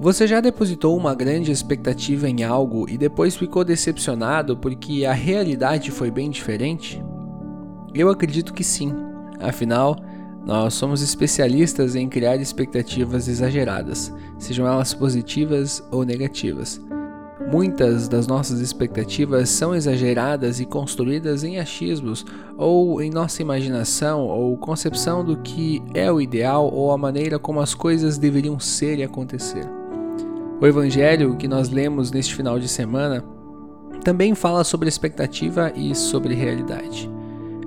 Você já depositou uma grande expectativa em algo e depois ficou decepcionado porque a realidade foi bem diferente? Eu acredito que sim. Afinal, nós somos especialistas em criar expectativas exageradas, sejam elas positivas ou negativas. Muitas das nossas expectativas são exageradas e construídas em achismos ou em nossa imaginação ou concepção do que é o ideal ou a maneira como as coisas deveriam ser e acontecer. O evangelho que nós lemos neste final de semana também fala sobre expectativa e sobre realidade.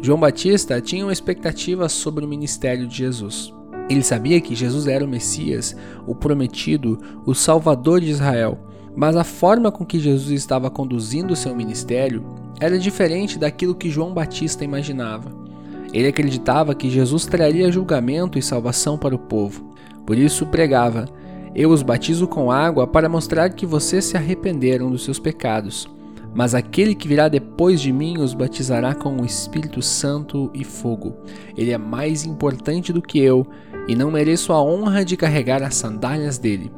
João Batista tinha uma expectativa sobre o ministério de Jesus. Ele sabia que Jesus era o Messias, o prometido, o Salvador de Israel, mas a forma com que Jesus estava conduzindo seu ministério era diferente daquilo que João Batista imaginava. Ele acreditava que Jesus traria julgamento e salvação para o povo. Por isso pregava: Eu os batizo com água para mostrar que vocês se arrependeram dos seus pecados. Mas aquele que virá depois de mim os batizará com o Espírito Santo e fogo. Ele é mais importante do que eu, e não mereço a honra de carregar as sandálias dele.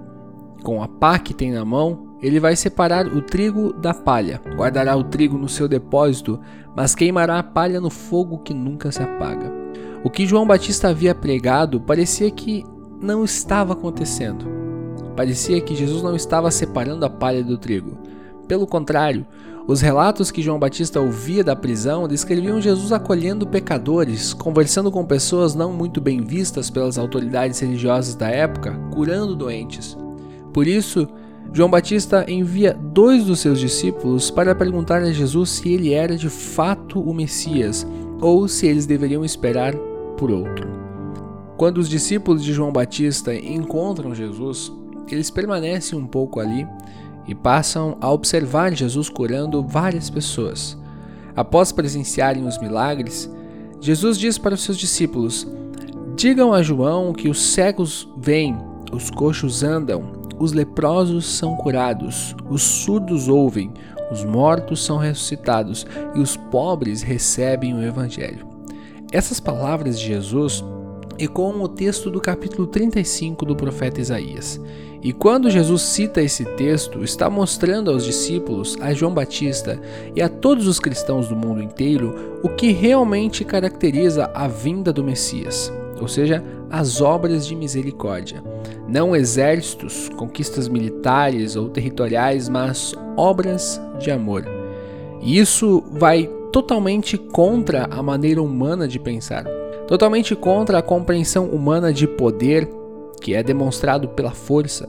Com a pá que tem na mão, ele vai separar o trigo da palha, guardará o trigo no seu depósito, mas queimará a palha no fogo que nunca se apaga. O que João Batista havia pregado parecia que não estava acontecendo. Parecia que Jesus não estava separando a palha do trigo. Pelo contrário, os relatos que João Batista ouvia da prisão descreviam Jesus acolhendo pecadores, conversando com pessoas não muito bem vistas pelas autoridades religiosas da época, curando doentes. Por isso, João Batista envia dois dos seus discípulos para perguntar a Jesus se ele era de fato o Messias ou se eles deveriam esperar por outro. Quando os discípulos de João Batista encontram Jesus, eles permanecem um pouco ali e passam a observar Jesus curando várias pessoas. Após presenciarem os milagres, Jesus diz para os seus discípulos: Digam a João que os cegos vêm, os coxos andam, os leprosos são curados, os surdos ouvem, os mortos são ressuscitados e os pobres recebem o Evangelho. Essas palavras de Jesus ecoam o texto do capítulo 35 do profeta Isaías. E quando Jesus cita esse texto, está mostrando aos discípulos, a João Batista e a todos os cristãos do mundo inteiro o que realmente caracteriza a vinda do Messias, ou seja, as obras de misericórdia. Não exércitos, conquistas militares ou territoriais, mas obras de amor. E isso vai totalmente contra a maneira humana de pensar, totalmente contra a compreensão humana de poder, que é demonstrado pela força.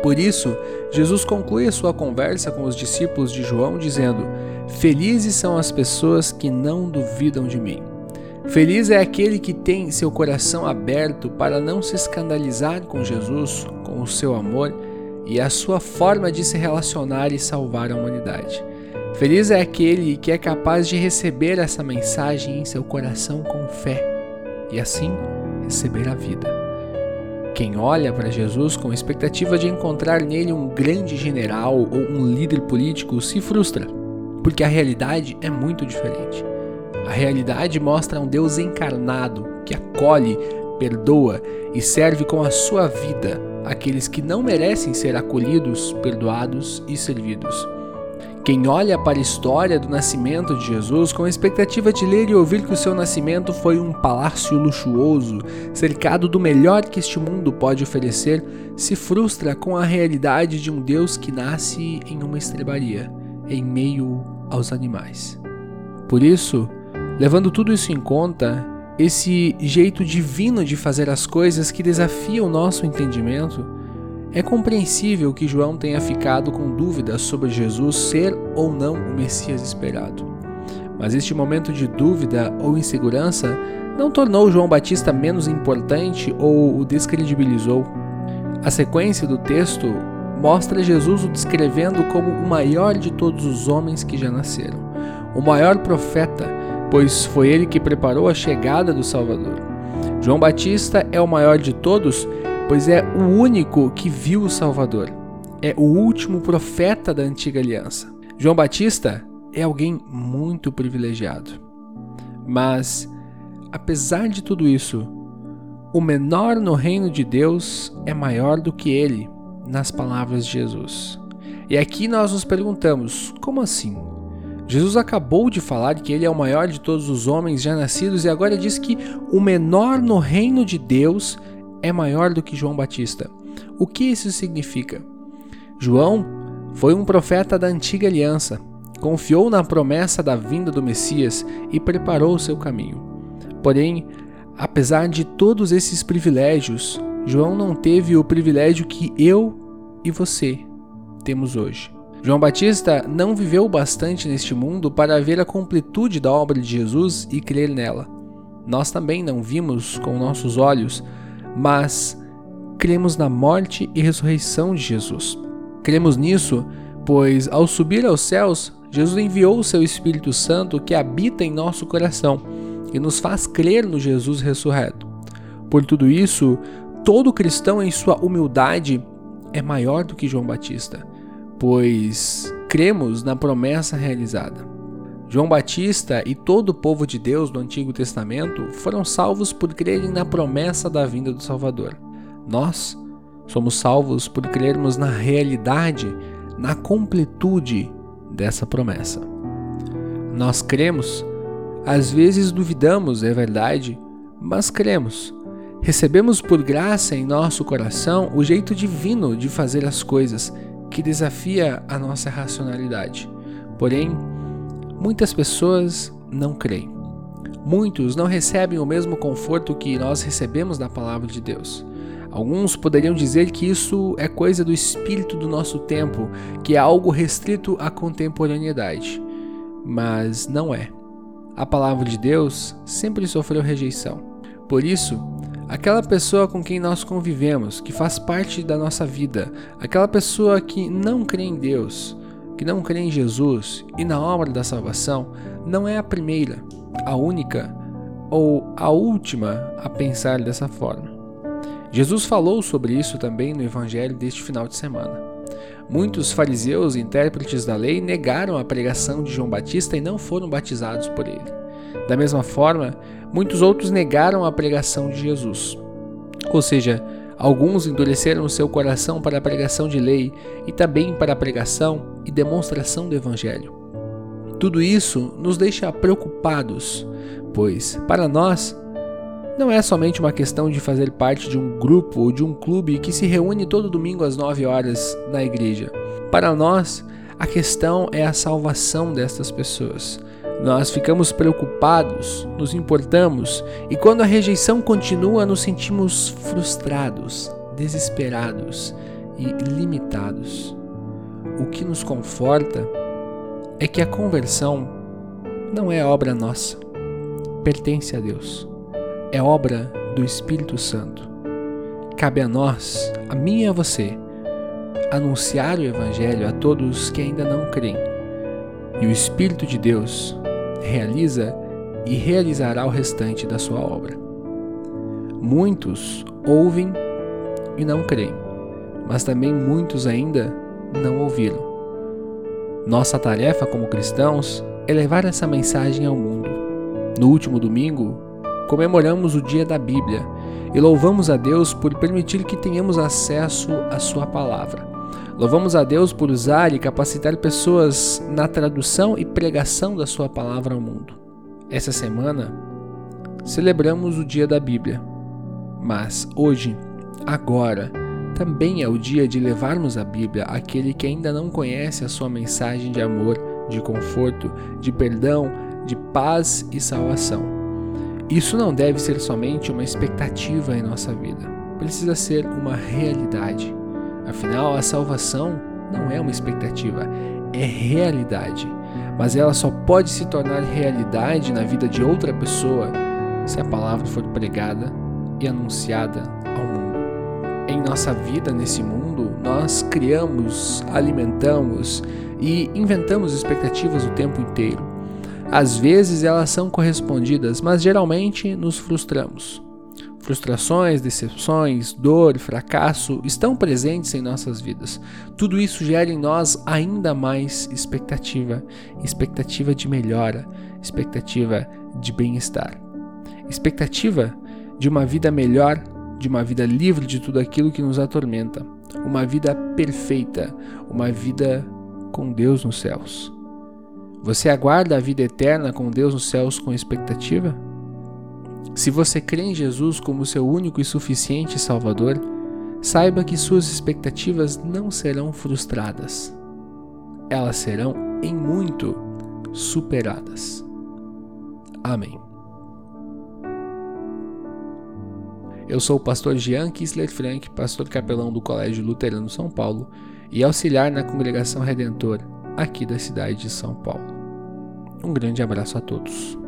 Por isso, Jesus conclui a sua conversa com os discípulos de João dizendo: Felizes são as pessoas que não duvidam de mim. Feliz é aquele que tem seu coração aberto para não se escandalizar com Jesus, com o seu amor e a sua forma de se relacionar e salvar a humanidade. Feliz é aquele que é capaz de receber essa mensagem em seu coração com fé e assim receber a vida. Quem olha para Jesus com expectativa de encontrar nele um grande general ou um líder político se frustra, porque a realidade é muito diferente. A realidade mostra um Deus encarnado que acolhe, perdoa e serve com a sua vida aqueles que não merecem ser acolhidos, perdoados e servidos. Quem olha para a história do nascimento de Jesus com a expectativa de ler e ouvir que o seu nascimento foi um palácio luxuoso, cercado do melhor que este mundo pode oferecer, se frustra com a realidade de um Deus que nasce em uma estrebaria, em meio aos animais. Por isso, levando tudo isso em conta, esse jeito divino de fazer as coisas que desafia o nosso entendimento, é compreensível que João tenha ficado com dúvidas sobre Jesus ser ou não o Messias esperado. Mas este momento de dúvida ou insegurança não tornou João Batista menos importante ou o descredibilizou. A sequência do texto mostra Jesus o descrevendo como o maior de todos os homens que já nasceram, o maior profeta, pois foi ele que preparou a chegada do Salvador. João Batista é o maior de todos pois é o único que viu o Salvador. É o último profeta da antiga aliança. João Batista é alguém muito privilegiado. Mas, apesar de tudo isso, o menor no reino de Deus é maior do que ele. nas palavras de Jesus. E aqui nós nos perguntamos: como assim? Jesus acabou de falar que ele é o maior de todos os homens já nascidos e agora diz que o menor no reino de Deus é maior do que João Batista. O que isso significa? João foi um profeta da antiga aliança, confiou na promessa da vinda do Messias e preparou o seu caminho. Porém, apesar de todos esses privilégios, João não teve o privilégio que eu e você temos hoje. João Batista não viveu bastante neste mundo para ver a completude da obra de Jesus e crer nela. Nós também não vimos com nossos olhos, mas cremos na morte e ressurreição de Jesus. Cremos nisso, pois ao subir aos céus, Jesus enviou o seu Espírito Santo que habita em nosso coração e nos faz crer no Jesus ressurreto. Por tudo isso, todo cristão em sua humildade é maior do que João Batista pois cremos na promessa realizada. João Batista e todo o povo de Deus do Antigo Testamento foram salvos por crerem na promessa da vinda do Salvador. Nós somos salvos por crermos na realidade, na completude dessa promessa. Nós cremos, às vezes duvidamos, é verdade, mas cremos. Recebemos por graça em nosso coração o jeito divino de fazer as coisas que desafia a nossa racionalidade. Porém, muitas pessoas não creem. Muitos não recebem o mesmo conforto que nós recebemos da palavra de Deus. Alguns poderiam dizer que isso é coisa do espírito do nosso tempo, que é algo restrito à contemporaneidade. Mas não é. A palavra de Deus sempre sofreu rejeição. Por isso, aquela pessoa com quem nós convivemos, que faz parte da nossa vida, aquela pessoa que não crê em Deus, que não crê em Jesus e na obra da salvação, não é a primeira, a única ou a última a pensar dessa forma. Jesus falou sobre isso também no evangelho deste final de semana. Muitos fariseus e intérpretes da lei negaram a pregação de João Batista e não foram batizados por ele. Da mesma forma, muitos outros negaram a pregação de Jesus. Ou seja, alguns endureceram seu coração para a pregação de lei e também para a pregação e demonstração do Evangelho. Tudo isso nos deixa preocupados, pois, para nós, não é somente uma questão de fazer parte de um grupo ou de um clube que se reúne todo domingo às 9 horas na igreja. Para nós, a questão é a salvação destas pessoas. Nós ficamos preocupados, nos importamos e quando a rejeição continua, nos sentimos frustrados, desesperados e limitados. O que nos conforta é que a conversão não é obra nossa, pertence a Deus, é obra do Espírito Santo. Cabe a nós, a mim e a você, anunciar o Evangelho a todos que ainda não creem. E o Espírito de Deus realiza e realizará o restante da sua obra. Muitos ouvem e não creem, mas também muitos ainda não ouviram. Nossa tarefa como cristãos é levar essa mensagem ao mundo. No último domingo, comemoramos o dia da Bíblia e louvamos a Deus por permitir que tenhamos acesso à Sua palavra. Louvamos a Deus por usar e capacitar pessoas na tradução e pregação da Sua palavra ao mundo. Essa semana, celebramos o dia da Bíblia, mas hoje, agora, também é o dia de levarmos a Bíblia àquele que ainda não conhece a Sua mensagem de amor, de conforto, de perdão, de paz e salvação. Isso não deve ser somente uma expectativa em nossa vida, precisa ser uma realidade. Afinal, a salvação não é uma expectativa, é realidade. Mas ela só pode se tornar realidade na vida de outra pessoa se a palavra for pregada e anunciada ao. Em nossa vida nesse mundo, nós criamos, alimentamos e inventamos expectativas o tempo inteiro. Às vezes elas são correspondidas, mas geralmente nos frustramos. Frustrações, decepções, dor, fracasso estão presentes em nossas vidas. Tudo isso gera em nós ainda mais expectativa, expectativa de melhora, expectativa de bem-estar, expectativa de uma vida melhor, de uma vida livre de tudo aquilo que nos atormenta, uma vida perfeita, uma vida com Deus nos céus. Você aguarda a vida eterna com Deus nos céus com expectativa? Se você crê em Jesus como seu único e suficiente Salvador, saiba que suas expectativas não serão frustradas. Elas serão, em muito, superadas. Amém. Eu sou o pastor Jean Kissler Frank, pastor capelão do Colégio Luterano São Paulo e auxiliar na Congregação Redentor, aqui da cidade de São Paulo. Um grande abraço a todos.